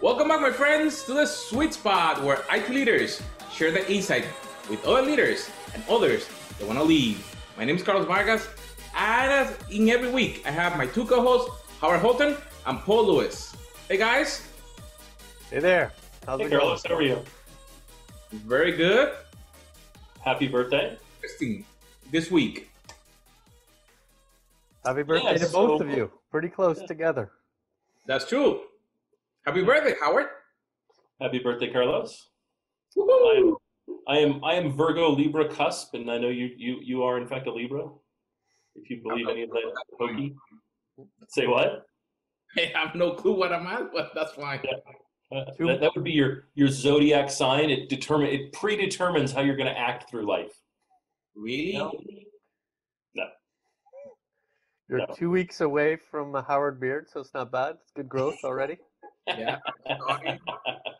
Welcome back, my friends, to the Suite Spot where IT leaders share their insight with other leaders and others that want to lead. My name is Carlos Vargas, and as in every week, I have my two co-hosts, Howard Holton and Paul Lewis. Hey guys, Hey there. How's Hey it going? How are you? very good. Happy birthday. Interesting this week. Happy birthday Yeah, to both so- of you. Pretty close Yeah. together. That's true. Happy birthday, Howard. Happy birthday, Carlos. I am, I am I am Virgo Libra cusp, and I know you you you are in fact a Libra. If you believe any of that hokey. Say what? I have no clue what I'm at, but that's fine. Uh, that, that would be your your zodiac sign. It determine it predetermines how you're going to act through life. Really? No? You're No. two weeks away from a Howard Beard, so it's not bad. It's good growth already. Yeah. Starting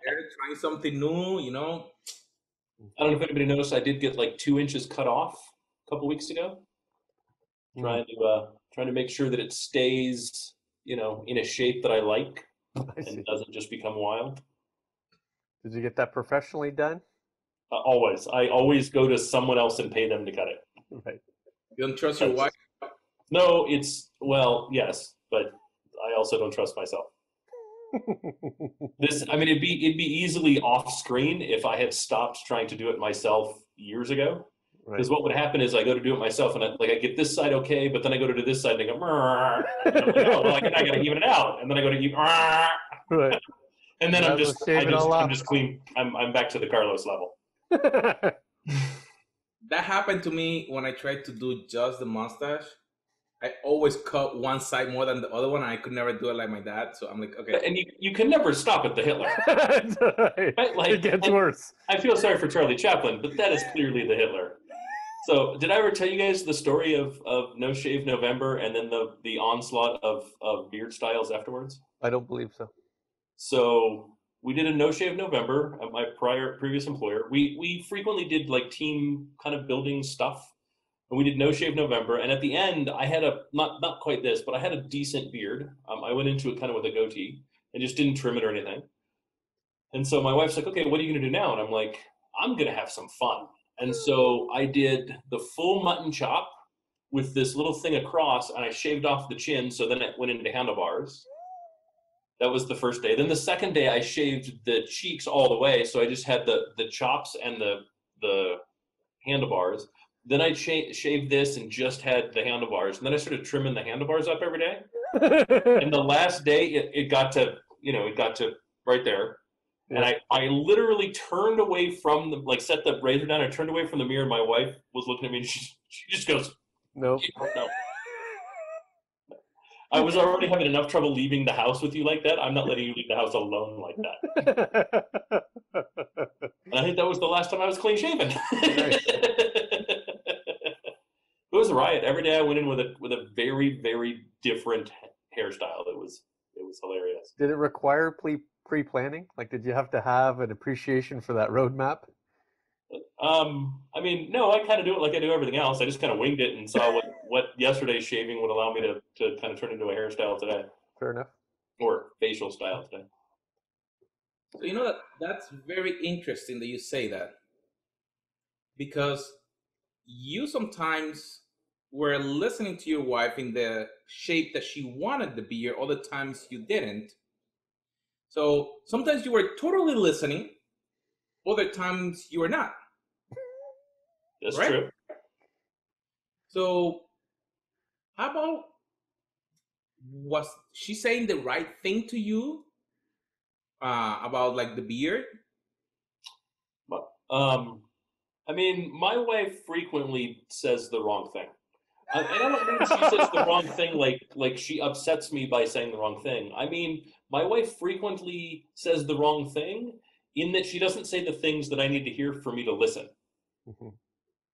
trying something new, you know. I don't know if anybody noticed. I did get like two inches cut off a couple weeks ago. Trying to uh, trying to make sure that it stays, you know, in a shape that I like I see. and doesn't just become wild. Did you get that professionally done? Uh, always, I always go to someone else and pay them to cut it. Right. You don't trust your wife. No, it's well, yes, but I also don't trust myself. This, I mean, it'd be it'd be easily off screen if I had stopped trying to do it myself years ago. right. Because what would happen is I go to do it myself, and I, like I get this side okay, but then I go to do this side and I go. And I'm like, oh, well, I, I got to even it out, and then I go to eat, "Mrrr." Right. and then Might I'm just, I just I'm just clean. I'm, I'm back to the Carlos level. That happened to me when I tried to do just the mustache. I always cut one side more than the other one, and I could never do it like my dad. So I'm like, okay, And you, you can never stop at the Hitler. Right, like- it gets and- worse. I feel sorry for Charlie Chaplin, but that is clearly the Hitler. So, did I ever tell you guys the story of, of No Shave November and then the, the onslaught of, of beard styles afterwards? I don't believe so. So, we did a No Shave November at my prior previous employer. We we frequently did like team kind of building stuff, and we did No Shave November. And at the end, I had a not not quite this, but I had a decent beard. Um, I went into it kind of with a goatee and just didn't trim it or anything. And so my wife's like, "Okay, what are you gonna do now?" And I'm like, "I'm gonna have some fun." And so I did the full mutton chop with this little thing across, and I shaved off the chin, so then it went into handlebars. That was the first day. Then the second day, I shaved the cheeks all the way, so I just had the the chops and the the handlebars. Then I sha- shaved this and just had the handlebars. And then I started trimming the handlebars up every day. And the last day, it, it got to you know it got to right there, and I I literally turned away from the like set the razor down. I turned away from the mirror. and My wife was looking at me, and she she just goes, Nope. no. I was already having enough trouble leaving the house with you like that. I'm not letting you leave the house alone like that. And I think that was the last time I was clean shaven. It was a riot. Every day I went in with a with a very very different hairstyle. It was it was hilarious. Did it require pre pre planning? Like, did you have to have an appreciation for that roadmap? Um, I mean, no, I kind of do it like I do everything else. I just kind of winged it and saw what what yesterday's shaving would allow me to to kind of turn into a hairstyle today Fair enough. or facial style today. So you know that that's very interesting that you say that because you sometimes were listening to your wife in the shape that she wanted the beard, the times you didn't. So sometimes you were totally listening, other times you were not. That's Right. true. So how about was she saying the right thing to you uh, about like the beard? Um, I mean, my wife frequently says the wrong thing. Uh, and I don't mean she says the wrong thing like like she upsets me by saying the wrong thing. I mean, my wife frequently says the wrong thing in that she doesn't say the things that I need to hear for me to listen, Mhm.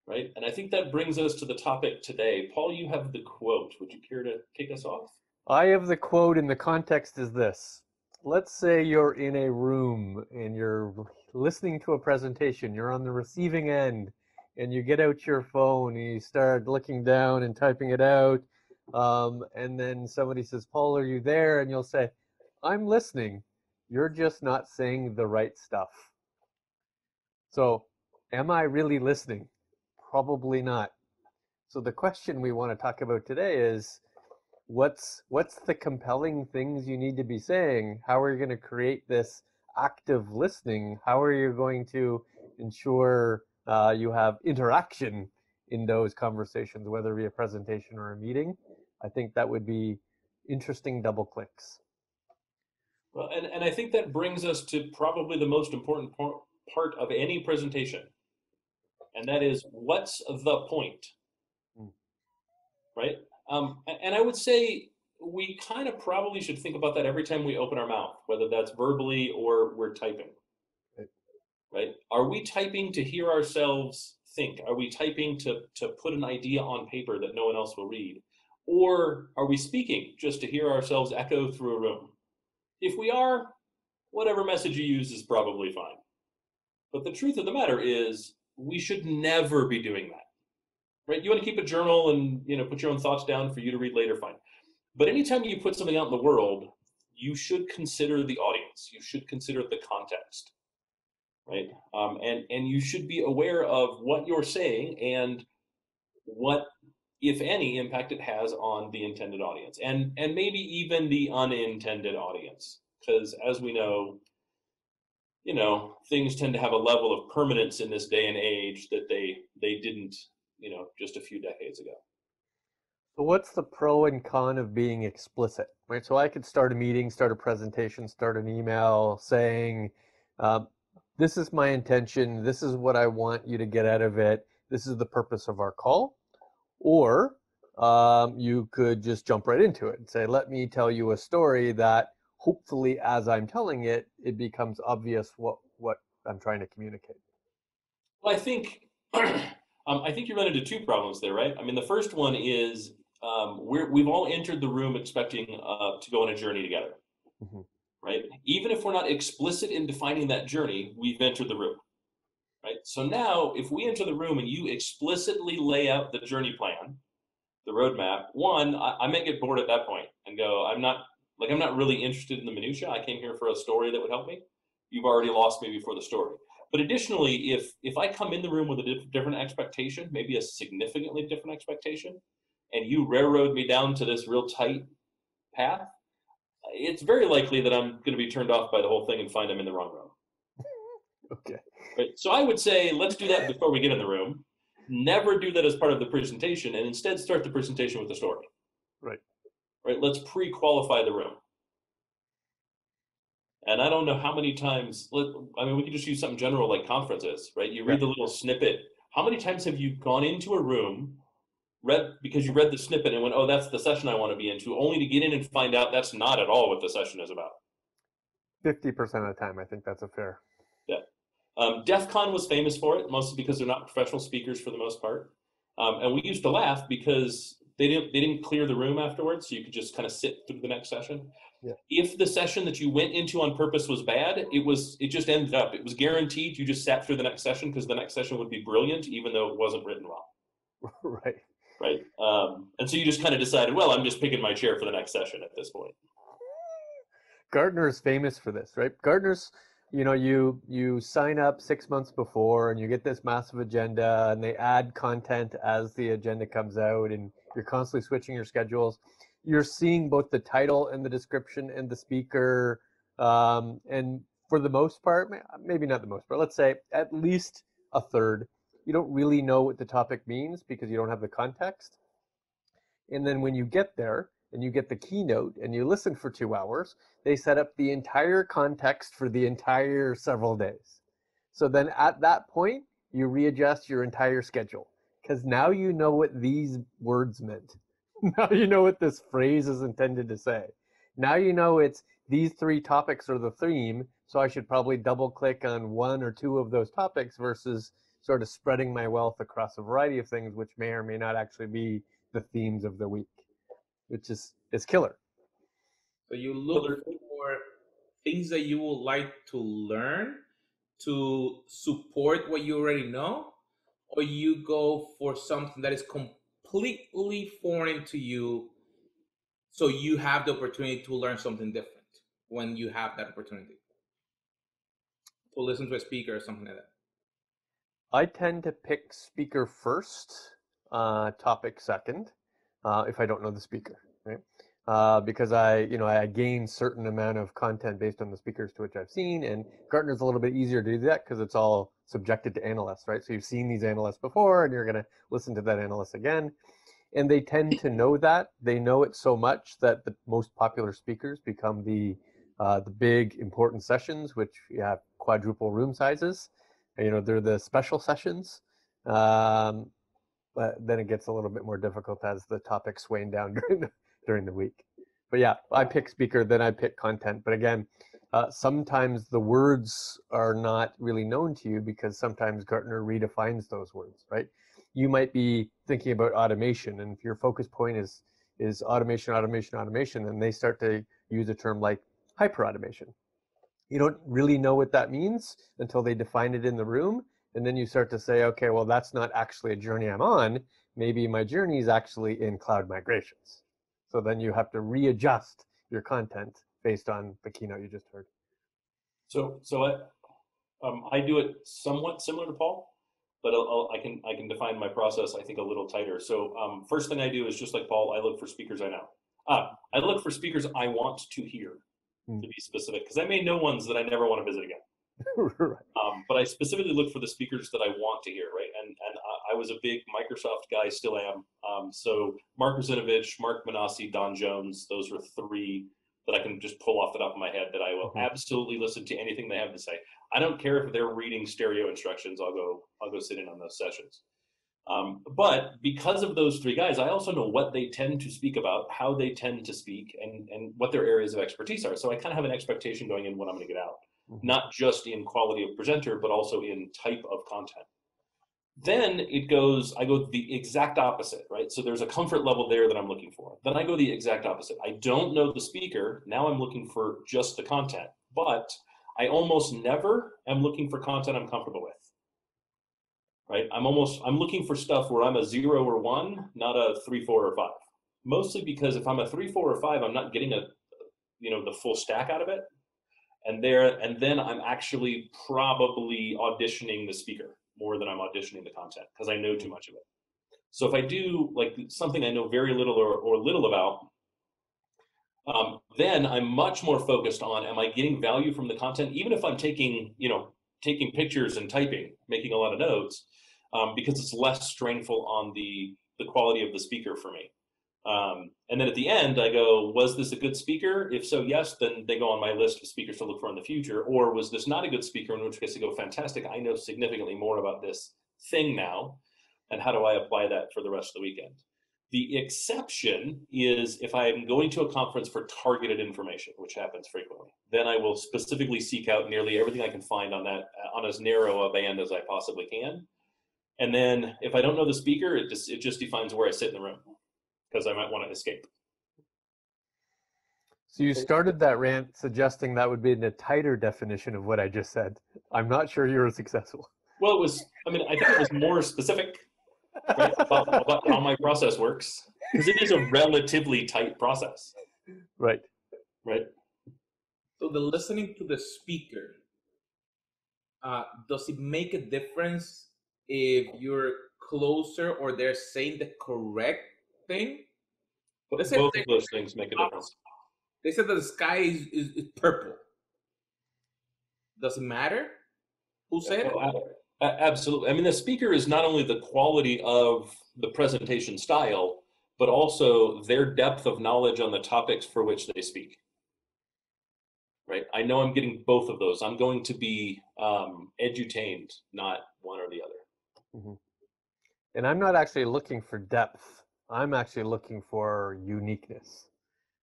right? And I think that brings us to the topic today. Paul, you have the quote. Would you care to kick us off? I have the quote, and the context is this. Let's say you're in a room and you're listening to a presentation, you're on the receiving end, and you get out your phone and you start looking down and typing it out. Um, and then somebody says, Paul, are you there? And you'll say, I'm listening. You're just not saying the right stuff. So, am I really listening? Probably not. So the question we want to talk about today is what's what's the compelling things you need to be saying? How are you going to create this active listening? How are you going to ensure uh, you have interaction in those conversations, whether it be a presentation or a meeting? I think that would be interesting double clicks. Well, and, and I think that brings us to probably the most important part of any presentation, and that is what's the point? Mm. Right? Um, and I would say we kind of probably should think about that every time we open our mouth, whether that's verbally or we're typing. Right? Are we typing to hear ourselves think? Are we typing to, to put an idea on paper that no one else will read? Or are we speaking just to hear ourselves echo through a room? If we are, whatever message you use is probably fine. But the truth of the matter is, we should never be doing that. Right? You want to keep a journal and you know put your own thoughts down for you to read later, fine. But anytime you put something out in the world, you should consider the audience. You should consider the context, right? Um, and and you should be aware of what you're saying and what if any, impact it has on the intended audience and, and maybe even the unintended audience. Because as we know, you know, things tend to have a level of permanence in this day and age that they they didn't, you know, just a few decades ago. So what's the pro and con of being explicit, right? So I could start a meeting, start a presentation, start an email saying, um, this is my intention, this is what I want you to get out of it, this is the purpose of our call. Or um, you could just jump right into it and say, let me tell you a story that hopefully as I'm telling it, it becomes obvious what, what I'm trying to communicate. Well, I think, um, I think you run into two problems there, right? I mean, the first one is um, we're, we've all entered the room expecting uh, to go on a journey together, mm-hmm. Right? Even if we're not explicit in defining that journey, we've entered the room right? So now, if we enter the room and you explicitly lay out the journey plan, the roadmap, one, I, I may get bored at that point and go, I'm not like I'm not really interested in the minutia. I came here for a story that would help me. You've already lost me before the story. But additionally, if if I come in the room with a diff- different expectation, maybe a significantly different expectation, and you railroad me down to this real tight path, it's very likely that I'm going to be turned off by the whole thing and find I'm in the wrong room. okay. Right. So I would say let's do that before we get in the room. Never do that as part of the presentation, and instead start the presentation with the story. Right. Right. Let's pre-qualify the room. And I don't know how many times. Let, I mean, we could just use something general like conferences, right? You read the little snippet. How many times have you gone into a room, read because you read the snippet and went, "Oh, that's the session I want to be into," only to get in and find out that's not at all what the session is about. Fifty percent of the time, I think that's a fair. Yeah. Um, DEF CON was famous for it, mostly because they're not professional speakers for the most part. Um, and we used to laugh because they didn't they didn't clear the room afterwards, so you could just kind of sit through the next session. Yeah. If the session that you went into on purpose was bad, it was it just ended up. It was guaranteed you just sat through the next session because the next session would be brilliant, even though it wasn't written well. right. Right. Um, and so you just kind of decided, well, I'm just picking my chair for the next session at this point. Gartner is famous for this, right? Gartner's you know you you sign up six months before and you get this massive agenda and they add content as the agenda comes out and you're constantly switching your schedules you're seeing both the title and the description and the speaker um, and for the most part maybe not the most part let's say at least a third you don't really know what the topic means because you don't have the context and then when you get there and you get the keynote and you listen for two hours, they set up the entire context for the entire several days. So then at that point, you readjust your entire schedule because now you know what these words meant. now you know what this phrase is intended to say. Now you know it's these three topics are the theme, so I should probably double click on one or two of those topics versus sort of spreading my wealth across a variety of things, which may or may not actually be the themes of the week which is is killer. So you look for things that you would like to learn to support what you already know, or you go for something that is completely foreign to you So you have the opportunity to learn something different when you have that opportunity to listen to a speaker or something like that. I tend to pick speaker first, uh, topic second, uh, if I don't know the speaker, right? Uh, because I, you know, I gain certain amount of content based on the speakers to which I've seen, and Gartner's a little bit easier to do that because it's all subjected to analysts, right? So you've seen these analysts before, and you're going to listen to that analyst again, and they tend to know that. They know it so much that the most popular speakers become the uh, the big important sessions, which have quadruple room sizes. You know, they're the special sessions. Um, but then it gets a little bit more difficult as the topics wane down during the, during the week. But yeah, I pick speaker, then I pick content. But again, uh, sometimes the words are not really known to you because sometimes Gartner redefines those words, right? You might be thinking about automation, and if your focus point is is automation, automation, automation, and they start to use a term like hyperautomation. You don't really know what that means until they define it in the room, and then you start to say, okay, well, that's not actually a journey I'm on. Maybe my journey is actually in cloud migrations. So then you have to readjust your content based on the keynote you just heard. So, so I, um, I do it somewhat similar to Paul, but I'll, i can I can define my process I think a little tighter. So, um, first thing I do is just like Paul, I look for speakers I know. Ah, I look for speakers I want to hear. To be specific, because I may know ones that I never want to visit again. right. um, but I specifically look for the speakers that I want to hear, right? And and I, I was a big Microsoft guy, still am. Um, so Mark Russinovich, Mark Minasi, Don Jones, those were three that I can just pull off the top of my head that I will mm-hmm. absolutely listen to anything they have to say. I don't care if they're reading stereo instructions. I'll go I'll go sit in on those sessions. Um, but because of those three guys, I also know what they tend to speak about, how they tend to speak, and and what their areas of expertise are. So I kind of have an expectation going in what I'm going to get out mm-hmm. not just in quality of presenter, but also in type of content. Then it goes, I go the exact opposite, right? So there's a comfort level there that I'm looking for. Then I go the exact opposite. I don't know the speaker. Now I'm looking for just the content. But I almost never am looking for content I'm comfortable with. Right? I'm almost I'm looking for stuff where I'm a zero or one, not a three, four, or five. Mostly because if I'm a three, four, or five, I'm not getting a you know the full stack out of it and there and then i'm actually probably auditioning the speaker more than i'm auditioning the content because i know too much of it so if i do like something i know very little or, or little about um, then i'm much more focused on am i getting value from the content even if i'm taking you know taking pictures and typing making a lot of notes um, because it's less strainful on the the quality of the speaker for me um, and then at the end, I go, was this a good speaker? If so, yes, then they go on my list of speakers to look for in the future. Or was this not a good speaker, in which case I go, fantastic, I know significantly more about this thing now. And how do I apply that for the rest of the weekend? The exception is if I'm going to a conference for targeted information, which happens frequently, then I will specifically seek out nearly everything I can find on that on as narrow a band as I possibly can. And then if I don't know the speaker, it just it just defines where I sit in the room because I might want to escape. So you started that rant suggesting that would be in a tighter definition of what I just said. I'm not sure you were successful. Well, it was. I mean, I think it was more specific right, about, about how my process works because it is a relatively tight process. Right. Right. So the listening to the speaker, uh, does it make a difference if you're closer or they're saying the correct thing. Both of those things make a difference. They said that the sky is, is, is purple. Does it matter? Who said it? Absolutely. I mean, the speaker is not only the quality of the presentation style, but also their depth of knowledge on the topics for which they speak. Right? I know I'm getting both of those. I'm going to be um, edutained, not one or the other. Mm-hmm. And I'm not actually looking for depth I'm actually looking for uniqueness.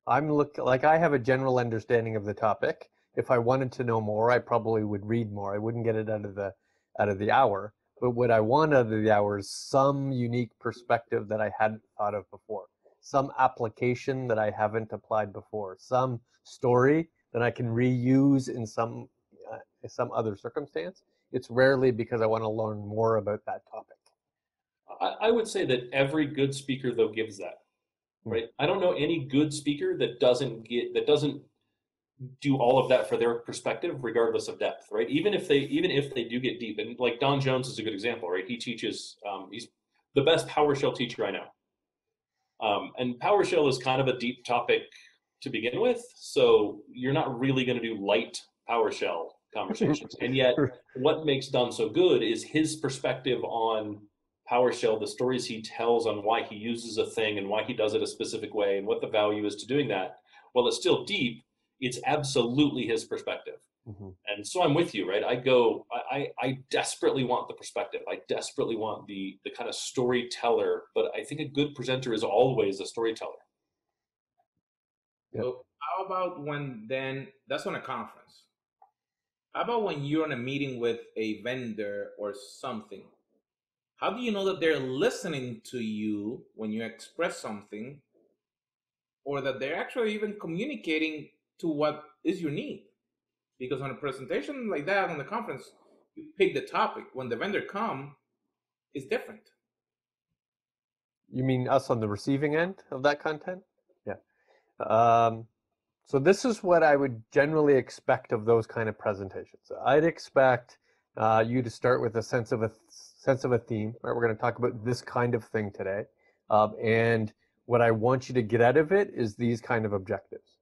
I'm look like I have a general understanding of the topic. If I wanted to know more, I probably would read more. I wouldn't get it out of the out of the hour. But what I want out of the hour is some unique perspective that I hadn't thought of before, some application that I haven't applied before, some story that I can reuse in some uh, some other circumstance. It's rarely because I want to learn more about that topic. I, I would say that every good speaker though gives that. right? I don't know any good speaker that doesn't get that doesn't do all of that for their perspective, regardless of depth, right? Even if they even if they do get deep, and like Don Jones is a good example, right? He teaches, um, he's the best PowerShell teacher I know, um, and PowerShell is kind of a deep topic to begin with, so you're not really going to do light PowerShell conversations, and yet what makes Don so good is his perspective on PowerShell, the stories he tells on why he uses a thing and why he does it a specific way and what the value is to doing that. While it's still deep, it's absolutely his perspective. Mm-hmm. And so I'm with you, right? I go, I, I desperately want the perspective. I desperately want the the kind of storyteller, but I think a good presenter is always a storyteller. Yep. So how about when then that's on a conference? How about when you're on a meeting with a vendor or something? How do you know that they're listening to you when you express something or that they're actually even communicating to what is your need? Because on a presentation like that on the conference, you pick the topic. When the vendor come, it's different. You mean us on the receiving end of that content? Yeah. Um, so this is what I would generally expect of those kind of presentations. I'd expect uh, you to start with a sense of a sense of a theme. Right, we're going to talk about this kind of thing today, um, and what I want you to get out of it is these kind of objectives.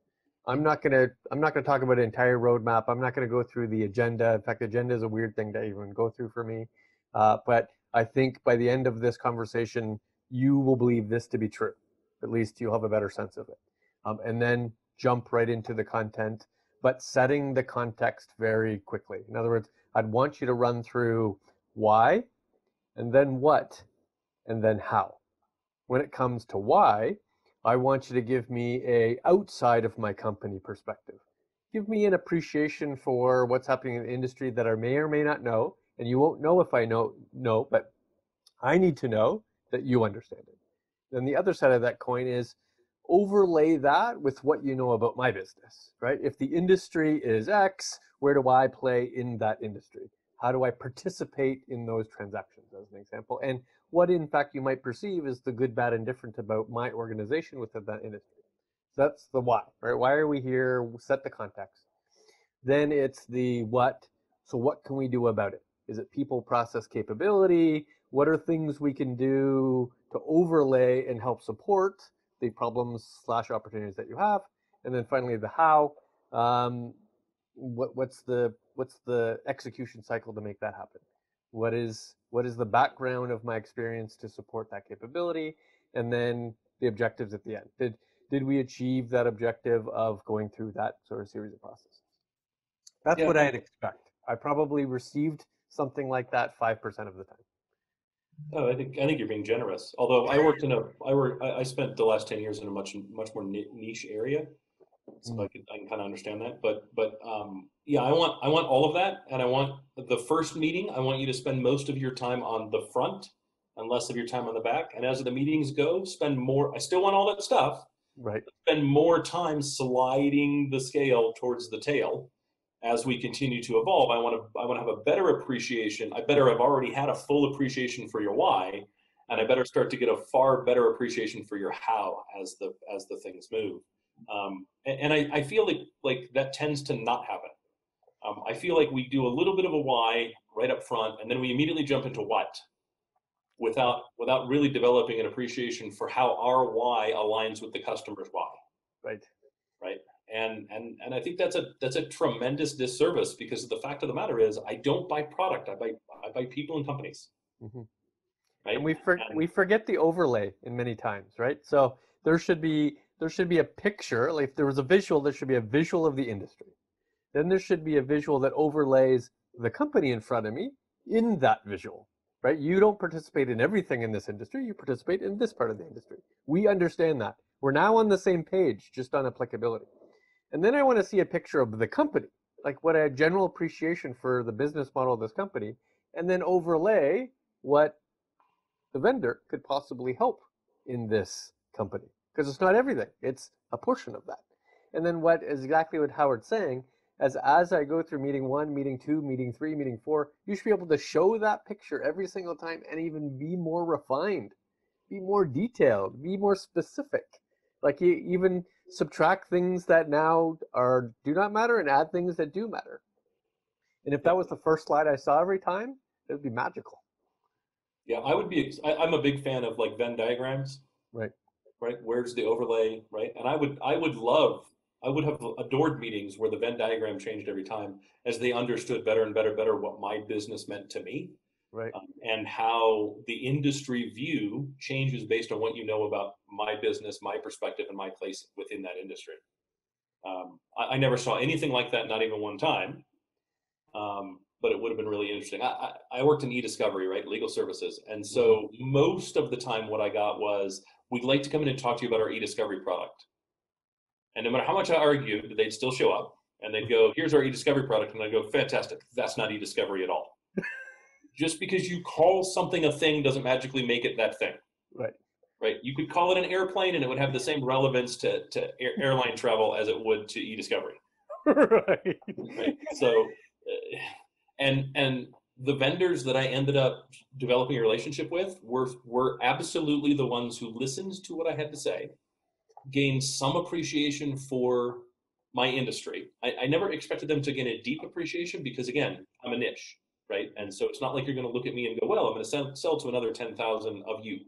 I'm not going to I'm not going to talk about an entire roadmap. I'm not going to go through the agenda. In fact, agenda is a weird thing to even go through for me. Uh, but I think by the end of this conversation, you will believe this to be true. At least you'll have a better sense of it. Um, and then jump right into the content, but setting the context very quickly. In other words, I'd want you to run through why, and then what, and then how. When it comes to why, I want you to give me a outside of my company perspective. Give me an appreciation for what's happening in the industry that I may or may not know, and you won't know if I know know, but I need to know that you understand it. Then the other side of that coin is overlay that with what you know about my business, right? If the industry is X, where do I play in that industry? How do I participate in those transactions, as an example? And what, in fact, you might perceive is the good, bad, and different about my organization within that industry. That's the why, right? Why are we here? Set the context. Then it's the what. So, what can we do about it? Is it people, process, capability? What are things we can do to overlay and help support the problems slash opportunities that you have? And then finally, the how. Um, what, what's the what's the execution cycle to make that happen? What is what is the background of my experience to support that capability? And then the objectives at the end. Did did we achieve that objective of going through that sort of series of processes? That's yeah. what I'd expect. I probably received something like that five percent of the time. Oh, I think I think you're being generous. Although I worked in a, I work, I spent the last ten years in a much much more niche area, so mm. I can I can kind of understand that. But but um, yeah, I want I want all of that, and I want the first meeting. I want you to spend most of your time on the front and less of your time on the back. And as the meetings go, spend more. I still want all that stuff. Right. Spend more time sliding the scale towards the tail as we continue to evolve. I want to I want to have a better appreciation. I better have already had a full appreciation for your why, and I better start to get a far better appreciation for your how as the as the things move. Um, and, and I, I feel like like that tends to not happen. Um, I feel like we do a little bit of a why right up front, and then we immediately jump into what, without without really developing an appreciation for how our why aligns with the customer's why. Right. And and and I think that's a that's a tremendous disservice because the fact of the matter is I don't buy product. I buy I buy people and companies. Mm-hmm. Right. And we for, and, we forget the overlay in many times, right? So there should be there should be a picture. Like if there was a visual, there should be a visual of the industry. Then there should be a visual that overlays the company in front of me in that visual, right? You don't participate in everything in this industry. You participate in this part of the industry. We understand that. We're now on the same page, just on applicability. And then I want to see a picture of the company, like what a general appreciation for the business model of this company, and then overlay what the vendor could possibly help in this company because it's not everything it's a portion of that. And then what is exactly what howard's saying as as i go through meeting one meeting two meeting three meeting four you should be able to show that picture every single time and even be more refined be more detailed be more specific. Like you even subtract things that now are do not matter and add things that do matter. And if that was the first slide I saw every time, it would be magical. Yeah, I would be. I, I'm a big fan of like Venn diagrams. Right. Right. Where's the overlay? Right. And I would. I would love. I would have adored meetings where the Venn diagram changed every time as they understood better and better, better what my business meant to me, Right. um, and how the industry view changes based on what you know about my business, my perspective, and my place within that industry. Um, I, I never saw anything like that, not even one time. Um, but it would have been really interesting. I, I, I worked in e-discovery, right, legal services, and so most of the time, what I got was, "We'd like to come in and talk to you about our e-discovery product." And no matter how much I argued, they'd still show up and they'd go, "Here's our e-discovery product," and I'd go, "Fantastic! That's not e-discovery at all." Just because you call something a thing doesn't magically make it that thing Right. right? You could call it an airplane and it would have the same relevance to, to air, airline travel as it would to e-discovery, right. right? So, uh, and and the vendors that I ended up developing a relationship with were were absolutely the ones who listened to what I had to say, gained some appreciation for my industry. I, I never expected them to gain a deep appreciation because again, I'm a niche, right? And so it's not like you're going to look at me and go, "Well, I'm going to sell, sell to another ten thousand of you."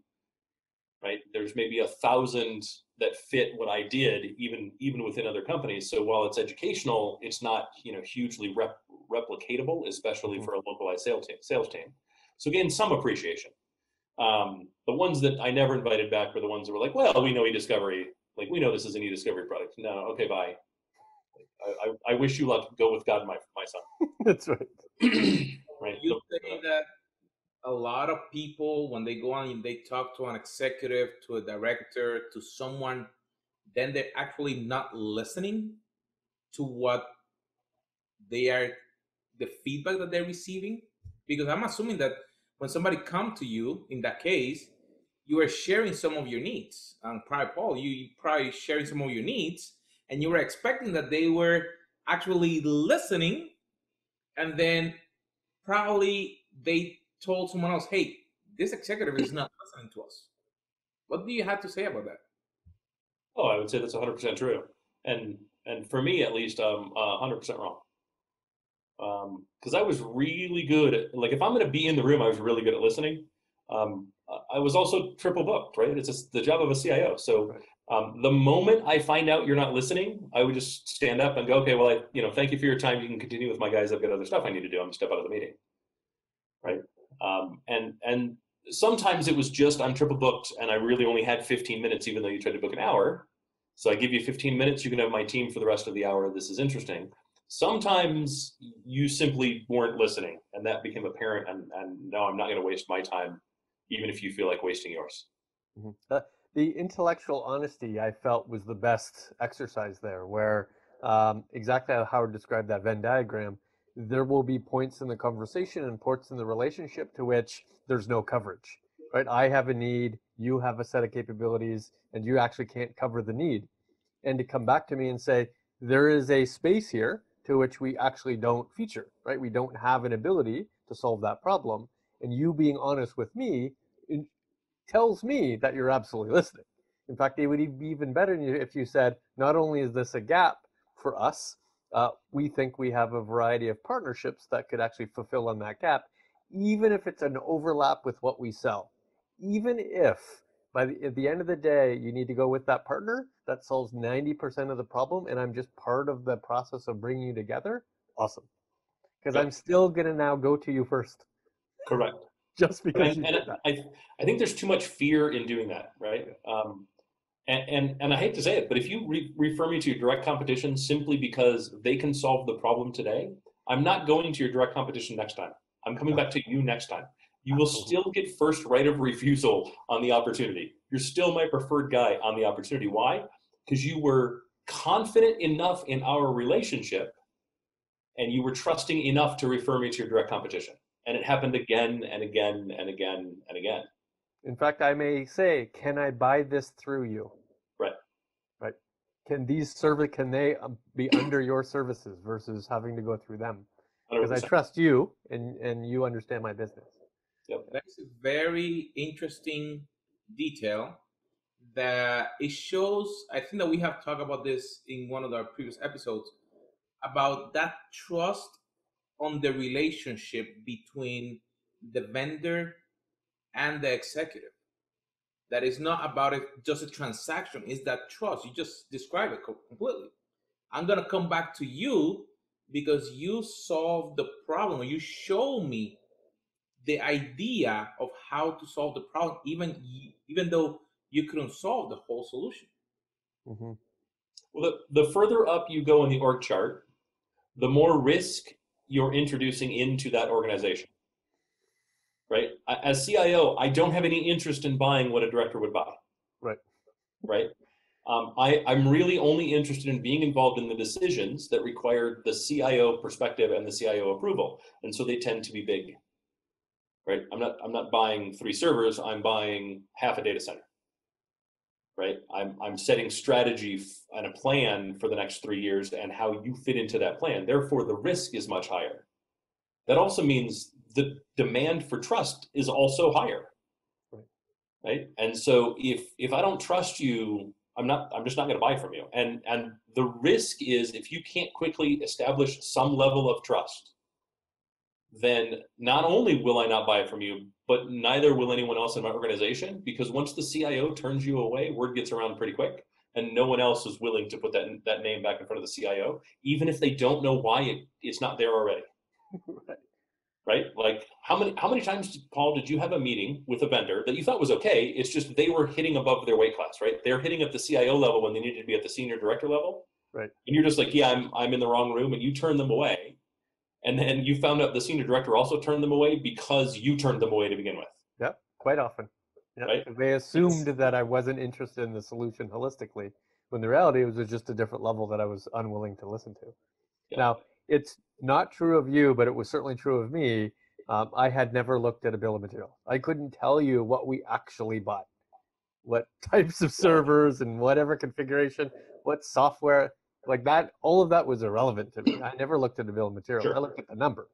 right there's maybe a thousand that fit what i did even even within other companies so while it's educational it's not you know hugely rep, replicatable especially Mhm. for a localized sales team sales team so again some appreciation um, the ones that i never invited back were the ones that were like well we know e-discovery like we know this is an e-discovery product no okay bye I, I, I wish you luck go with god my, my son That's right. right You say that a lot of people, when they go on and they talk to an executive, to a director, to someone, then they're actually not listening to what they are, the feedback that they're receiving. Because I'm assuming that when somebody come to you, in that case, you are sharing some of your needs. And probably, Paul, you you probably sharing some of your needs, and you were expecting that they were actually listening, and then probably they told someone else, "Hey, this executive is not listening to us." What do you have to say about that? Oh, I would say that's 100% true. And and for me at least, um, uh, 100% wrong. Um, because I was really good at like if I'm going to be in the room, I was really good at listening. Um, I- I was also triple booked, right? It's just the job of a CIO. So Right. Um, the moment I find out you're not listening, I would just stand up and go, okay, well, I you know, thank you for your time. You can continue with my guys. I've got other stuff I need to do. I'm gonna step out of the meeting, right? Um, and and sometimes it was just I'm triple booked and I really only had 15 minutes, even though you tried to book an hour. So I give you 15 minutes. You can have my team for the rest of the hour. This is interesting. Sometimes you simply weren't listening, and that became apparent. And, and no, I'm not going to waste my time, even if you feel like wasting yours. Mhm. Uh, the intellectual honesty I felt was the best exercise there, where um, exactly how Howard described that Venn diagram, there will be points in the conversation and points in the relationship to which there's no coverage, right? I have a need, you have a set of capabilities, and you actually can't cover the need. And to come back to me and say, there is a space here to which we actually don't feature, right? We don't have an ability to solve that problem. And you being honest with me tells me that you're absolutely listening. In fact, it would be even better if you said, not only is this a gap for us, uh, we think we have a variety of partnerships that could actually fulfill on that gap, even if it's an overlap with what we sell. Even if by the, at the end of the day, you need to go with that partner that solves 90% of the problem, and I'm just part of the process of bringing you together, awesome. Because Yep. I'm still going to now go to you first, Correct. Just because and, and. I, I think there's too much fear in doing that, right? Um, and, and and I hate to say it, but if you re- refer me to your direct competition simply because they can solve the problem today, I'm not going to your direct competition next time. I'm coming back to you next time. You will still get first right of refusal on the opportunity. You're still my preferred guy on the opportunity. Why? Because you were confident enough in our relationship and you were trusting enough to refer me to your direct competition. And it happened again and again and again and again. In fact, I may say, can I buy this through you? Right. Right. Can these service can they um, be under your services versus having to go through them? Because I trust you and and you understand my business. Yep. That's a very interesting detail that it shows. I think that we have talked about this in one of our previous episodes about that trust on the relationship between the vendor and the executive. That is not about it just a transaction, is that trust. You just describe it completely. I'm gonna come back to you because you solve the problem you show me the idea of how to solve the problem, even even though you couldn't solve the whole solution. Mm-hmm. Well, the, the further up you go in the org chart, the more risk you're introducing into that organization. Right? As CIO, I don't have any interest in buying what a director would buy. Right. Right. Um, I, I'm really only interested in being involved in the decisions that require the CIO perspective and the CIO approval, and so they tend to be big. Right? I'm not I'm not buying three servers. I'm buying half a data center. Right? I'm I'm setting strategy and a plan for the next three years and how you fit into that plan. Therefore, the risk is much higher. That also means the demand for trust is also higher. Right? right? And so if if I don't trust you I'm not I'm just not going to buy from you. And and the risk is if you can't quickly establish some level of trust, then not only will I not buy it from you, but neither will anyone else in my organization because once the CIO turns you away, word gets around pretty quick and no one else is willing to put that that name back in front of the CIO even if they don't know why it, it's not there already. right right? Like how many how many times, Paul, did you have a meeting with a vendor that you thought was okay? It's just they were hitting above their weight class, right? They're hitting at the CIO level when they needed to be at the senior director level, right? And you're just like, yeah, I'm I'm in the wrong room, and you turn them away, and then you found out the senior director also turned them away because you turned them away to begin with. Yep, quite often. Yep. Right? They assumed that I wasn't interested in the solution holistically, when the reality was just a different level that I was unwilling to listen to. Yep. Now, it's not true of you, but it was certainly true of me. Um, I had never looked at a bill of material. I couldn't tell you what we actually bought, what types of servers and whatever configuration, what software, like that. All of that was irrelevant to me. I never looked at the bill of material. Sure. I looked at the number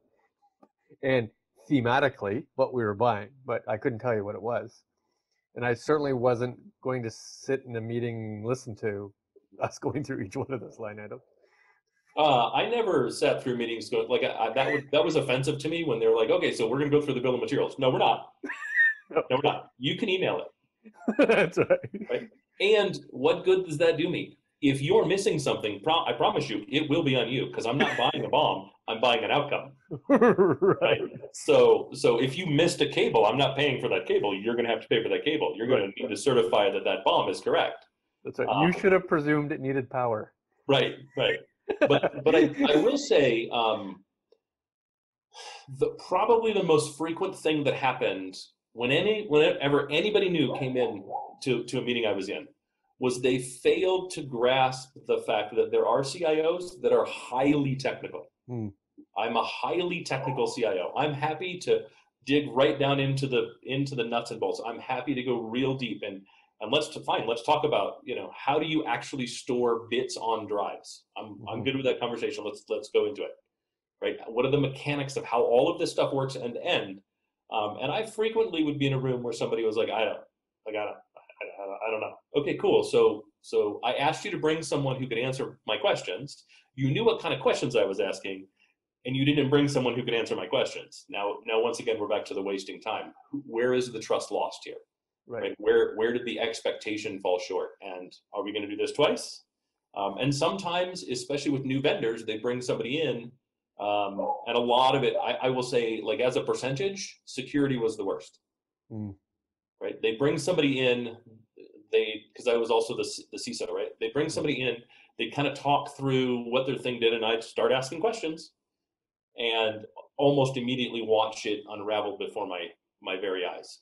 and thematically what we were buying, but I couldn't tell you what it was. And I certainly wasn't going to sit in a meeting listen to us going through each one of those line items. Uh, I never sat through meetings going like I, that. Was that was offensive to me when they were like, "Okay, so we're going to go through the bill of materials." No, we're not. no, we're not. You can email it. That's right. right. And what good does that do me? If you're missing something, pro- I promise you, it will be on you because I'm not buying a bomb. I'm buying an outcome. right. right. So, so if you missed a cable, I'm not paying for that cable. You're going to have to pay for that cable. You're going right. to need to certify that that bomb is correct. That's right. Um, you should have presumed it needed power. Right. Right but but I, I will say um, the probably the most frequent thing that happened when any whenever anybody new came in to, to a meeting I was in was they failed to grasp the fact that there are CIOs that are highly technical. Hmm. I'm a highly technical CIO. I'm happy to dig right down into the into the nuts and bolts. I'm happy to go real deep and and let's fine let's talk about you know how do you actually store bits on drives i'm mm-hmm. i'm good with that conversation let's let's go into it right what are the mechanics of how all of this stuff works end to end um, and i frequently would be in a room where somebody was like i don't like i don't I, I don't know okay cool so so i asked you to bring someone who could answer my questions you knew what kind of questions i was asking and you didn't bring someone who could answer my questions now now once again we're back to the wasting time where is the trust lost here Right. right. Where where did the expectation fall short? And are we going to do this twice? Um, and sometimes, especially with new vendors, they bring somebody in, um, and a lot of it, I, I, will say, like as a percentage, security was the worst. Mm. Right? They bring somebody in, they because I was also the the CISO, right? They bring somebody in, they kind of talk through what their thing did, and I start asking questions, and almost immediately watch it unravel before my my very eyes.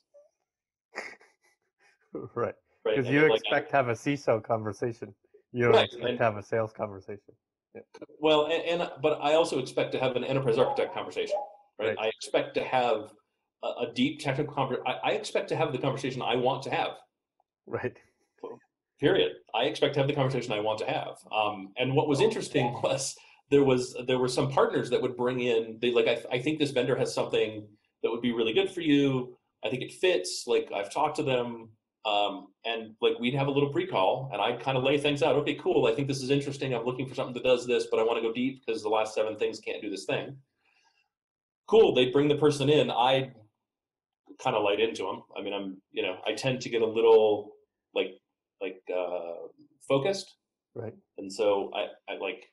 right. Because right. you like, expect to have a CISO conversation. You don't right. expect and, to have a sales conversation. Yeah. Well, and, and, but I also expect to have an enterprise architect conversation. Right. right. I expect to have a, a deep technical conversation. I, I expect to have the conversation I want to have. Right. Period. I expect to have the conversation I want to have. Um, and what was interesting was there was there were some partners that would bring in. They like I, I think this vendor has something that would be really good for you. I think it fits. Like I've talked to them Um, and like we'd have a little pre-call, and I'd kind of lay things out. Okay, cool. I think this is interesting. I'm looking for something that does this, but I want to go deep because the last seven things can't do this thing. Cool. They'd bring the person in. I'd kind of light into them. I mean, I'm you know I tend to get a little like like uh, focused, Right. and so I I like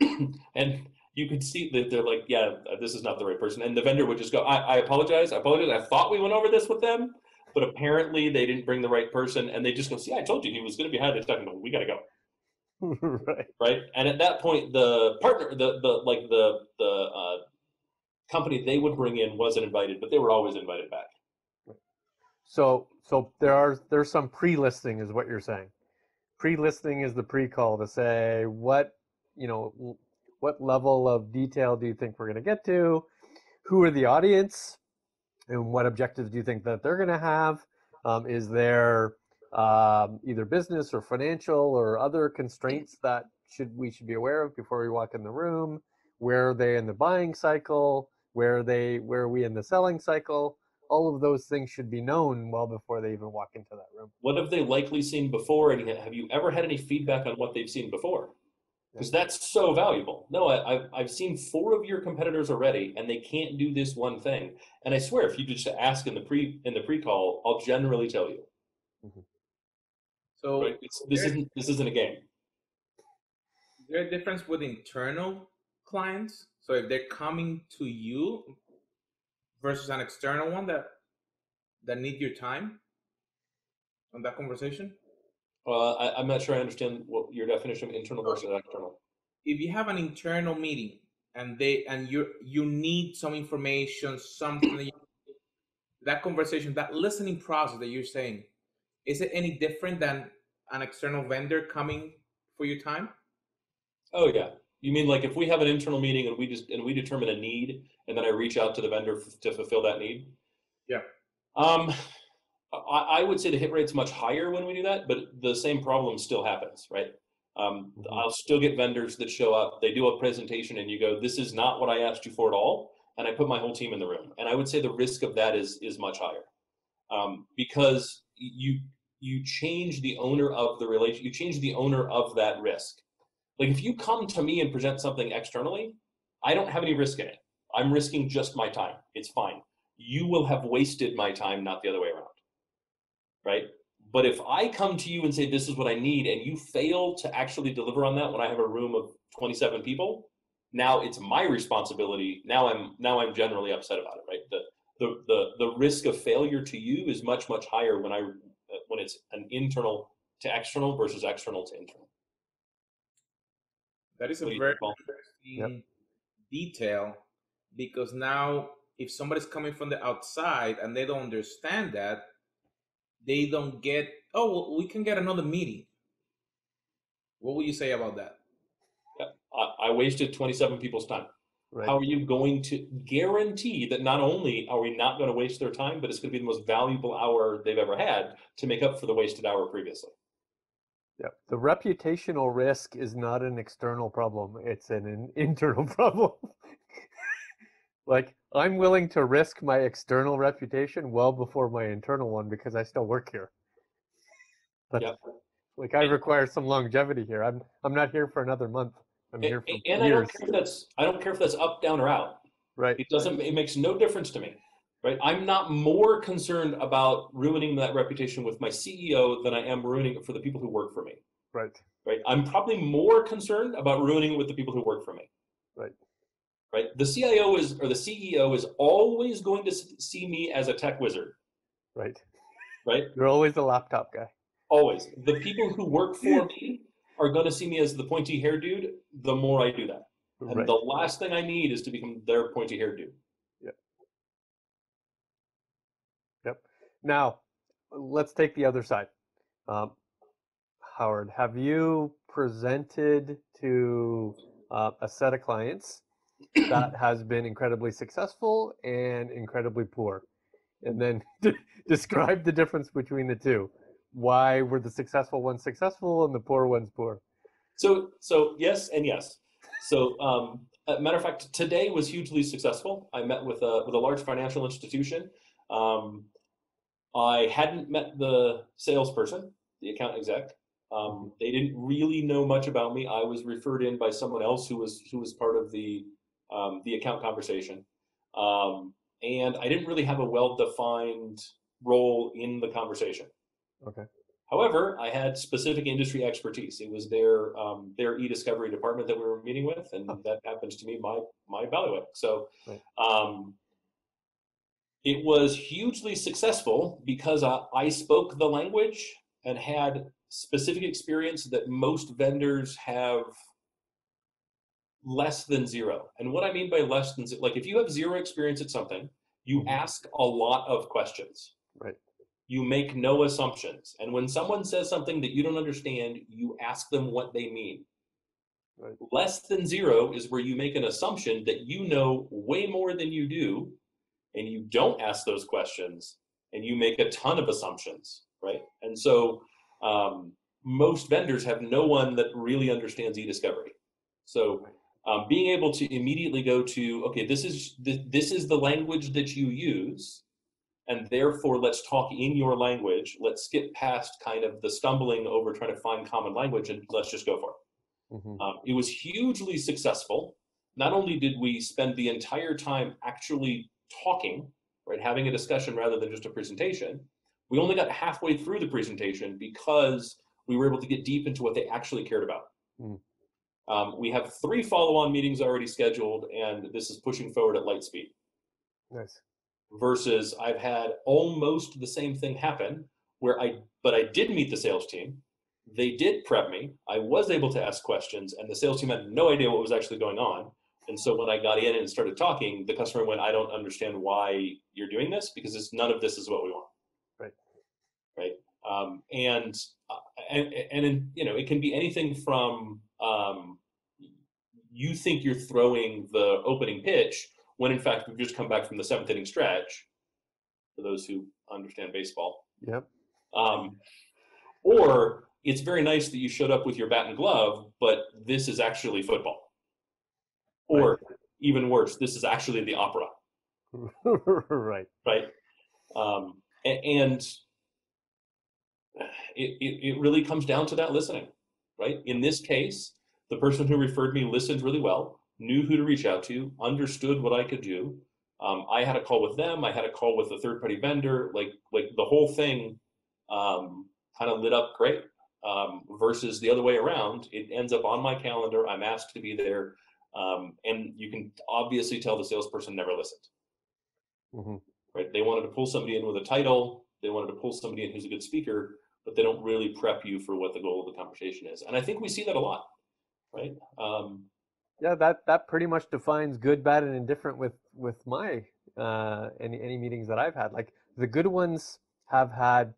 and you could see that they're like, yeah, this is not the right person. And the vendor would just go, I, I apologize. I apologize. I thought we went over this with them, but apparently they didn't bring the right person. And they just go, see, I told you he was going to be highly technical. We got to go. right. Right. And at that point, the partner, the, the, like the, the, uh, company they would bring in wasn't invited, but they were always invited back. So so there are there's some pre-listing is what you're saying. Pre-listing is the pre-call to say what you know what level of detail do you think we're going to get to, who are the audience, and what objectives do you think that they're going to have? Um, is there um, either business or financial or other constraints that should we should be aware of before we walk in the room? Where are they in the buying cycle? Where are they? Where are we in the selling cycle? all of those things should be known well before they even walk into that room. What have they likely seen before? And have you ever had any feedback on what they've seen before? Because that's so valuable. No, I, I've, I've seen four of your competitors already, and they can't do this one thing. And I swear, if you just ask in the pre in the pre call, I'll generally tell you. Mm-hmm. So Right? It's, this isn't this isn't a game. Is there a difference with internal clients? So if they're coming to you versus an external one that that need your time on that conversation? Uh, I, I'm not sure I understand what your definition of internal versus external. If you have an internal meeting and they and you you need some information, something that, you, that conversation, that listening process that you're saying, is it any different than an external vendor coming for your time? Oh yeah. You mean like if we have an internal meeting and we just and we determine a need and then I reach out to the vendor f- to fulfill that need? Yeah. Um, I, I would say the hit rate's much higher when we do that, but the same problem still happens, right? Um, Mhm. I'll still get vendors that show up. They do a presentation and you go, "This is not what I asked you for at all," and I put my whole team in the room. And I would say the risk of that is is much higher um, because you you change the owner of the relation. You change the owner of that risk. Like if you come to me and present something externally, I don't have any risk in it. I'm risking just my time. It's fine. You will have wasted my time, not the other way around. Right? But if I come to you and say this is what I need and you fail to actually deliver on that when I have a room of 27 people, now it's my responsibility. Now I'm now I'm generally upset about it, right? The the the, the risk of failure to you is much much higher when I when it's an internal to external versus external to internal. That is a What do you very think, Paul? interesting detail because now if somebody's coming from the outside and they don't understand that, they don't get, oh, well, we can get another meeting. What would you say about that? I, I wasted 27 people's time. Right. How are you going to guarantee that not only are we not going to waste their time, but it's going to be the most valuable hour they've ever had to make up for the wasted hour previously? Yeah. The reputational risk is not an external problem, it's an, an internal problem. like, I'm willing to risk my external reputation well before my internal one because I still work here. But, Yep. Like, I require some longevity here. I'm I'm not here for another month. I'm here And, for and I years. don't care if that's I don't care if that's up, down, or out. Right. It doesn't. It makes no difference to me, right? I'm not more concerned about ruining that reputation with my CEO than I am ruining it for the people who work for me. Right. Right? I'm probably more concerned about ruining it with the people who work for me. Right. Right? The CIO is or the CEO is always going to see me as a tech wizard. Right. Right? You're always a laptop guy. Always. The people who work for me are going to see me as the pointy hair dude. The more I do that, and Right. the last thing I need is to become their pointy hair dude. Now, let's take the other side. Um, Howard, have you presented to uh, a set of clients that has been incredibly successful and incredibly poor? And then describe the difference between the two. Why were the successful ones successful and the poor ones poor? So, so yes and yes. So, um, a matter of fact, today was hugely successful. I met with a with a large financial institution. Um, I hadn't met the salesperson, the account exec. Um, they didn't really know much about me. I was referred in by someone else who was who was part of the um, the account conversation, um, and I didn't really have a well defined role in the conversation. Okay. However, I had specific industry expertise. It was their um, their e-discovery department that we were meeting with, and that happens to be my my bailiwick. So, Right. um, it was hugely successful because I, I spoke the language and had specific experience that most vendors have less than zero. And what I mean by less than zero, like if you have zero experience at something, you Mhm. ask a lot of questions Right. you make no assumptions. And when someone says something that you don't understand, you ask them what they mean. Right. Less than zero is where you make an assumption that you know way more than you do, and you don't ask those questions, and you make a ton of assumptions, right? And so um, most vendors have no one that really understands e-discovery. So um, being able to immediately go to, okay, this is this, this is the language that you use and therefore let's talk in your language let's skip past kind of the stumbling over trying to find common language and let's just go for it Mhm. um, it was hugely successful not only did we spend the entire time actually talking right having a discussion rather than just a presentation we only got halfway through the presentation because we were able to get deep into what they actually cared about Mm. um, we have three follow-on meetings already scheduled and this is pushing forward at light speed Nice. versus I've had almost the same thing happen where I but I did meet the sales team. They did prep me. I was able to ask questions and the sales team had no idea what was actually going on. And so when I got in and started talking, the customer went, I don't understand why you're doing this because it's, none of this is what we want. Right. Right. Um, and, uh, and, and, in, you know, it can be anything from, um, you think you're throwing the opening pitch when in fact we've just come back from the seventh inning stretch for those who understand baseball Yep. um, or it's very nice that you showed up with your bat and glove but this is actually football or Right. even worse this is actually the opera right. right um, and it, it, it really comes down to that listening right in this case the person who referred me listened really well knew who to reach out to understood what i could do um, i had a call with them i had a call with a third party vendor like like the whole thing um, kind of lit up great um, versus the other way around it ends up on my calendar i'm asked to be there um, and you can obviously tell the salesperson never listened hmm right? They wanted to pull somebody in with a title, they wanted to pull somebody in who's a good speaker, but they don't really prep you for what the goal of the conversation is. And I think we see that a lot, right? Um, Yeah, that that pretty much defines good, bad, and indifferent with with my uh, any any meetings that I've had. Like the good ones have had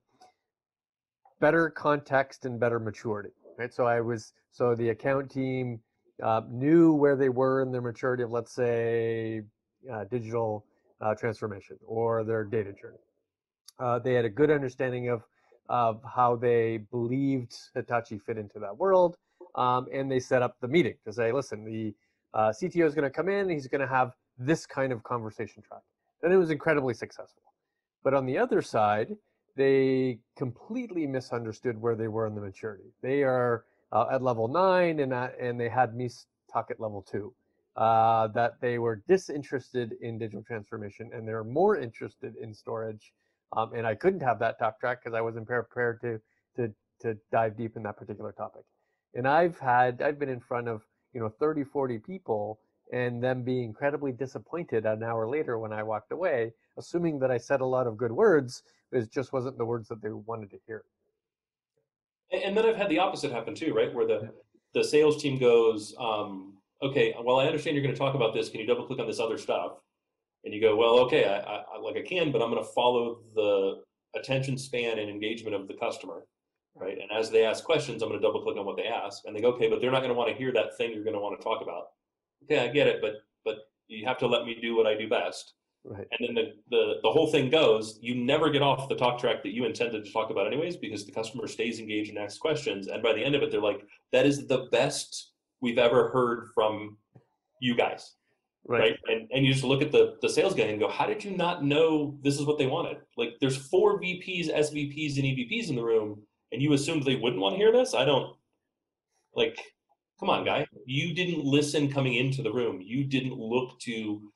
better context and better maturity, right? So I was so the account team uh, knew where they were in their maturity of let's say uh, digital uh, transformation or their data journey. Uh, they had a good understanding of of how they believed Hitachi fit into that world um, and they set up the meeting to say, listen, the uh, CTO is going to come in, he's going to have this kind of conversation track. And it was incredibly successful. But on the other side, they completely misunderstood where they were in the maturity. They are uh, at level nine, and and they had me talk at level two. Uh, that they were disinterested in digital transformation and they're more interested in storage. Um, and I couldn't have that talk track because I wasn't prepared to to to dive deep in that particular topic and i've had i've been in front of you know 30 40 people and them being incredibly disappointed an hour later when i walked away assuming that i said a lot of good words it just wasn't the words that they wanted to hear and, then I've had the opposite happen too, right? Where the the sales team goes, um, okay, well, I understand you're going to talk about this. Can you double click on this other stuff? And you go, well, okay, I, I, I like I can, but I'm going to follow the attention span and engagement of the customer, right? And as they ask questions, I'm going to double click on what they ask, and they go, okay, but they're not going to want to hear that thing you're going to want to talk about. Okay, I get it, but but you have to let me do what I do best. Right And then the, the, the whole thing goes, you never get off the talk track that you intended to talk about anyways, because the customer stays engaged and asks questions. And by the end of it, they're like, that is the best we've ever heard from you guys. Right. right? And and you just look at the the sales guy and go, how did you not know this is what they wanted? Like there's four VPs, SVPs, and EVPs in the room, and you assumed they wouldn't want to hear this? I don't like come on, guy. You didn't listen coming into the room. You didn't look to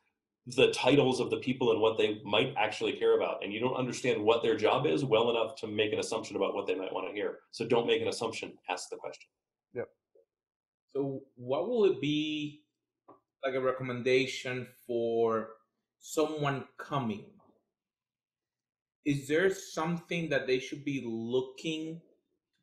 the titles of the people and what they might actually care about. And you don't understand what their job is well enough to make an assumption about what they might want to hear. So don't make an assumption, ask the question. Yep. So, what will it be like a recommendation for someone coming? Is there something that they should be looking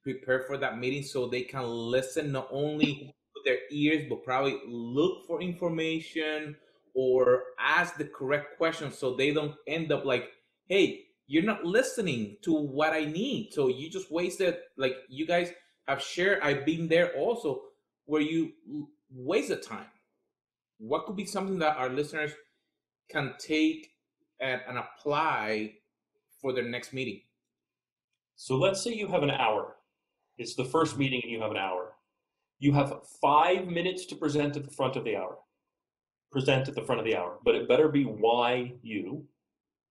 to prepare for that meeting so they can listen not only with their ears but probably look for information or ask the correct questions so they don't end up like, hey, you're not listening to what I need. So you just wasted like you guys have shared. I've been there also where you waste the time. What could be something that our listeners can take and, and apply for their next meeting? So let's say you have an hour. It's the first meeting and you have an hour. You have five minutes to present at the front of the hour. Present at the front of the hour, but it better be why you.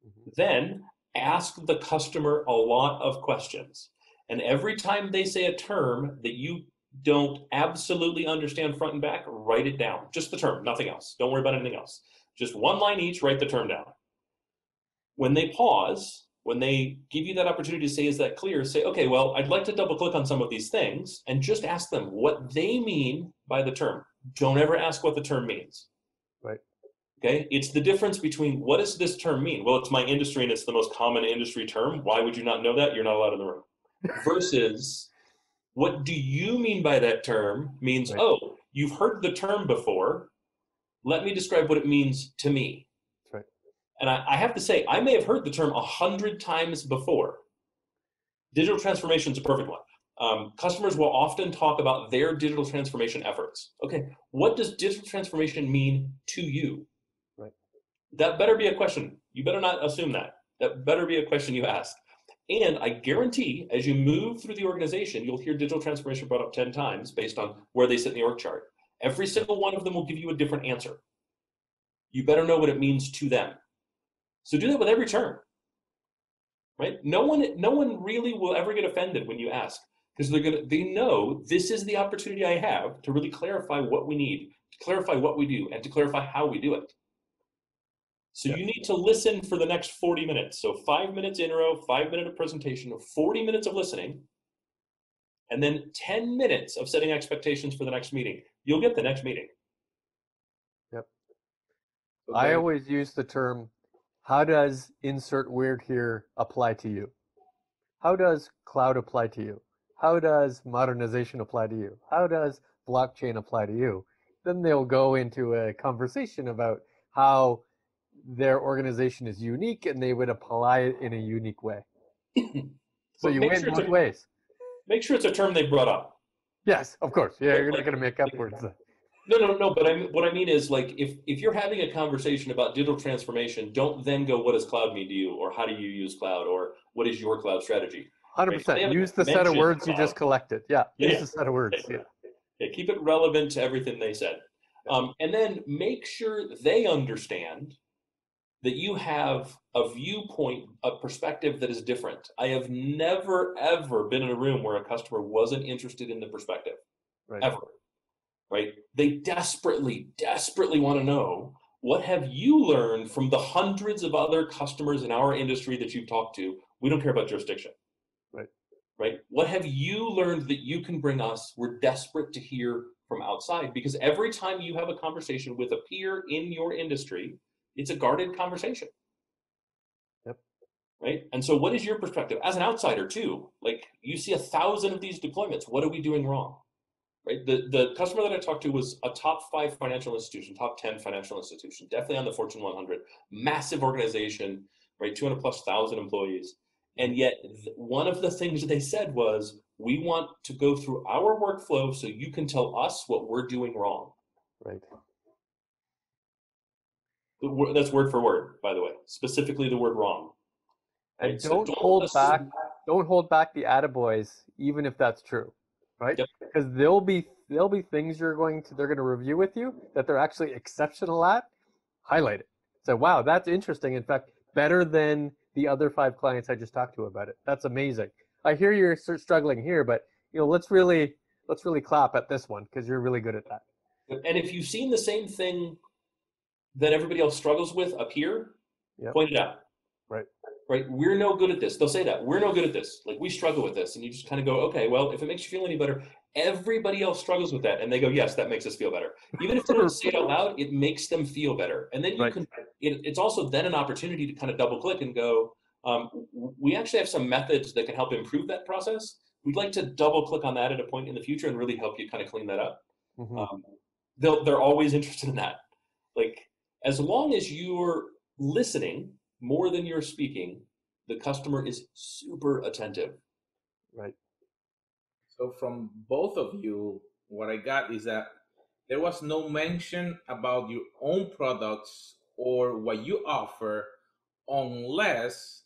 Mhm. Then ask the customer a lot of questions. And every time they say a term that you don't absolutely understand front and back, write it down. Just the term, nothing else. Don't worry about anything else. Just one line each, write the term down. When they pause, when they give you that opportunity to say, is that clear? Say, okay, well, I'd like to double click on some of these things and just ask them what they mean by the term. Don't ever ask what the term means. Okay. It's the difference between what does this term mean? Well, it's my industry and it's the most common industry term. Why would you not know that? You're not allowed in the room. Versus what do you mean by that term means, Right. oh, you've heard the term before. Let me describe what it means to me. Right. And I, I have to say, I may have heard the term a hundred times before. Digital transformation is a perfect one. Um, customers will often talk about their digital transformation efforts. Okay, what does digital transformation mean to you? That better be a question. You better not assume that. That better be a question you ask. And I guarantee as you move through the organization, you'll hear digital transformation brought up 10 times based on where they sit in the org chart. Every single one of them will give you a different answer. You better know what it means to them. So do that with every term. Right? No one no one really will ever get offended when you ask because they're gonna they know this is the opportunity I have to really clarify what we need, to clarify what we do, and to clarify how we do it. So Yeah. you need to listen for the next 40 minutes. So five minutes intro, five minute of presentation, 40 minutes of listening, and then 10 minutes of setting expectations for the next meeting. You'll get the next meeting. So I always use the term, how does insert weird here apply to you? How does cloud apply to you? How does modernization apply to you? How does blockchain apply to you? Then they'll go into a conversation about how their organization is unique and they would apply it in a unique way. So you win sure both a- ways. Make sure it's a term they brought up. Yes, of course. Yeah, Yeah, you're not going to make up words. No, no, no. But I mean, what I mean is like if if you're having a conversation about digital transformation, don't then go, "What does cloud mean to you?" or "How do you use cloud?" or "What is your cloud strategy?" Hundred percent. Use the set of words you just collected. Yeah, Yeah, use the set of words. Yeah. Yeah, keep it relevant to everything they said, um, and then make sure they understand that you have a viewpoint, a perspective that is different. I have never ever been in a room where a customer wasn't interested in the perspective. Right. ever right they desperately desperately want to know what have you learned from the hundreds of other customers in our industry that you've talked to we don't care about jurisdiction Right. right what have you learned that you can bring us we're desperate to hear from outside because every time you have a conversation with a peer in your industry it's a guarded conversation Yep. right and so what is your perspective as an outsider too like you see a thousand of these deployments what are we doing wrong right? The the customer that I talked to was a top five financial institution, top ten financial institution, definitely on the Fortune 100, massive organization, right? 200 plus thousand employees, and yet one of the things they said was, we want to go through our workflow so you can tell us what we're doing wrong. Right. That's word for word, by the way, specifically the word wrong. And right? So don't hold assume- back don't hold back the attaboys, even if that's true, right? Yep. Because there'll be there'll be things you're going to they're going to review with you that they're actually exceptional at, highlight it. So wow, that's interesting. In fact, better than the other five clients I just talked to about it. That's amazing. I hear you're struggling here, but you know, let's really let's really clap at this one because you're really good at that. And if you've seen the same thing that everybody else struggles with up here, yep. point it out. Right. Right. We're no good at this. They'll say that. We're no good at this. Like we struggle with this. And you just kind of go, okay, well, if it makes you feel any better, everybody else struggles with that. And they go, yes, that makes us feel better. Even if they don't say it out loud, it makes them feel better. And then you right. can, it, it's also then an opportunity to kind of double click and go, um, we actually have some methods that can help improve that process. We'd like to double click on that at a point in the future and really help you kind of clean that up. Mm-hmm. Um, they're always interested in that. Like, as long as you're listening more than you're speaking, the customer is super attentive. Right. So, from both of you, what I got is that there was no mention about your own products or what you offer unless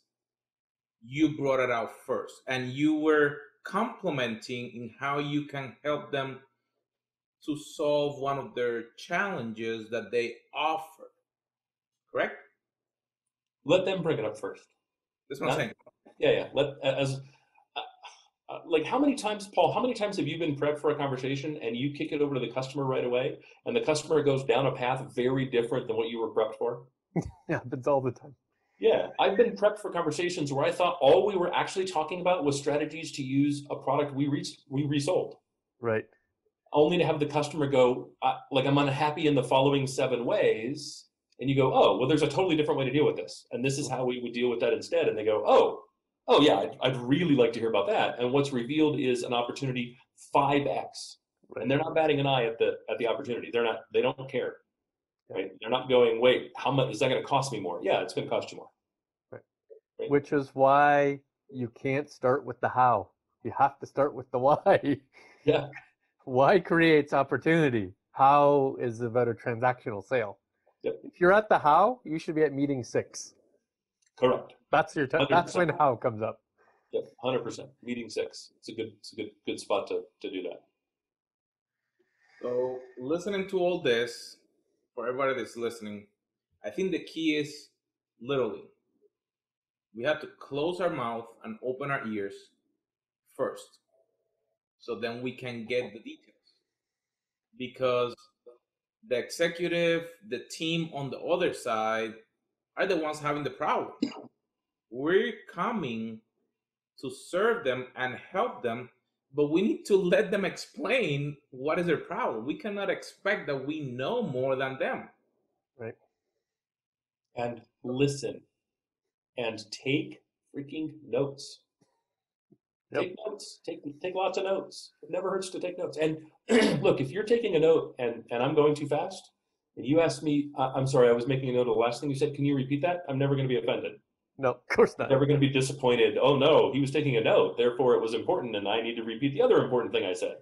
you brought it out first and you were complimenting in how you can help them to solve one of their challenges that they offer. Correct? Let them bring it up first. That's what Not, I'm saying. Yeah, yeah. Let as uh, uh, like how many times, Paul? How many times have you been prepped for a conversation and you kick it over to the customer right away, and the customer goes down a path very different than what you were prepped for? yeah, it's all the time. Yeah, I've been prepped for conversations where I thought all we were actually talking about was strategies to use a product we re- we resold. Right. Only to have the customer go like I'm unhappy in the following seven ways, and you go, oh, well, there's a totally different way to deal with this, and this is how we would deal with that instead. And they go, oh, oh yeah, I'd, I'd really like to hear about that. And what's revealed is an opportunity five x, right. and they're not batting an eye at the at the opportunity. They're not. They don't care. Right? They're not going, wait, how much is that going to cost me more? Yeah, it's going to cost you more. Right. right. Which is why you can't start with the how. You have to start with the why. Yeah. Why creates opportunity? How is about a transactional sale? Yep. If you're at the how, you should be at meeting six. Correct. That's your. T- that's when how comes up. Yep, hundred percent. Meeting six. It's a good. It's a good. Good spot to to do that. So listening to all this, for everybody that's listening, I think the key is literally we have to close our mouth and open our ears first. So then we can get the details. Because the executive, the team on the other side are the ones having the problem. We're coming to serve them and help them, but we need to let them explain what is their problem. We cannot expect that we know more than them. Right. And listen and take freaking notes. Yep. Take notes. Take take lots of notes. It never hurts to take notes. And look, if you're taking a note and and I'm going too fast, and you ask me, I'm sorry, I was making a note of the last thing you said. Can you repeat that? I'm never going to be offended. No, of course not. Never going to be disappointed. Oh no, he was taking a note, therefore it was important, and I need to repeat the other important thing I said.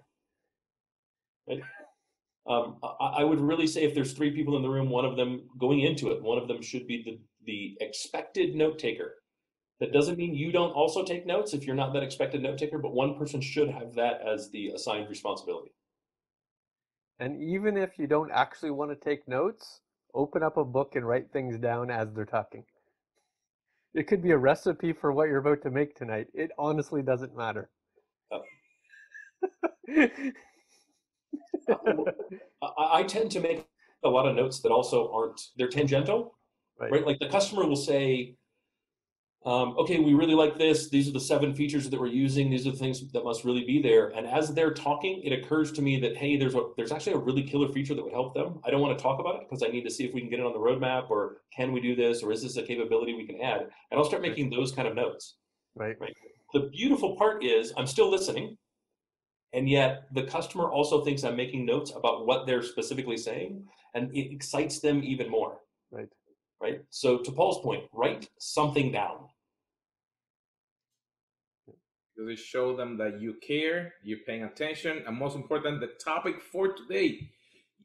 Right? Um, I, I, would really say if there's three people in the room, one of them going into it, one of them should be the the expected note taker. That doesn't mean you don't also take notes if you're not that expected note taker, but one person should have that as the assigned responsibility. And even if you don't actually want to take notes, open up a book and write things down as they're talking. It could be a recipe for what you're about to make tonight. It honestly doesn't matter. Oh. Uh, I, I tend to make a lot of notes that also aren't they're tangential, right? right? Like the customer will say, um, okay, we really like this. These are the seven features that we're using. These are the things that must really be there. And as they're talking, it occurs to me that hey, there's a there's actually a really killer feature that would help them. I don't want to talk about it because I need to see if we can get it on the roadmap, or can we do this, or is this a capability we can add? And I'll start making those kind of notes. Right. Right. The beautiful part is I'm still listening, and yet the customer also thinks I'm making notes about what they're specifically saying, and it excites them even more. Right. Right. So to Paul's point, write something down because it show them that you care, you're paying attention, and most important, the topic for today,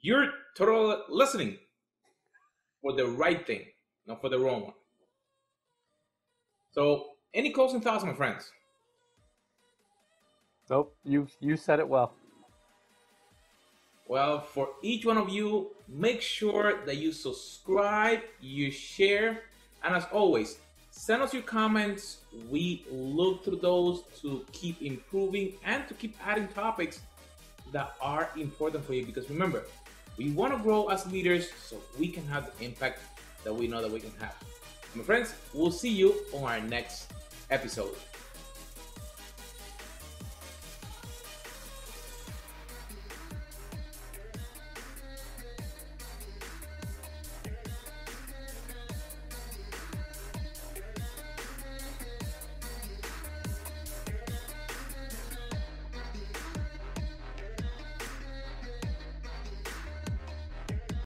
you're totally listening for the right thing, not for the wrong one. So, any closing thoughts, my friends? Nope, you you said it well. Well, for each one of you, make sure that you subscribe, you share, and as always, send us your comments. We look through those to keep improving and to keep adding topics that are important for you because remember, we want to grow as leaders so we can have the impact that we know that we can have. My friends, we'll see you on our next episode.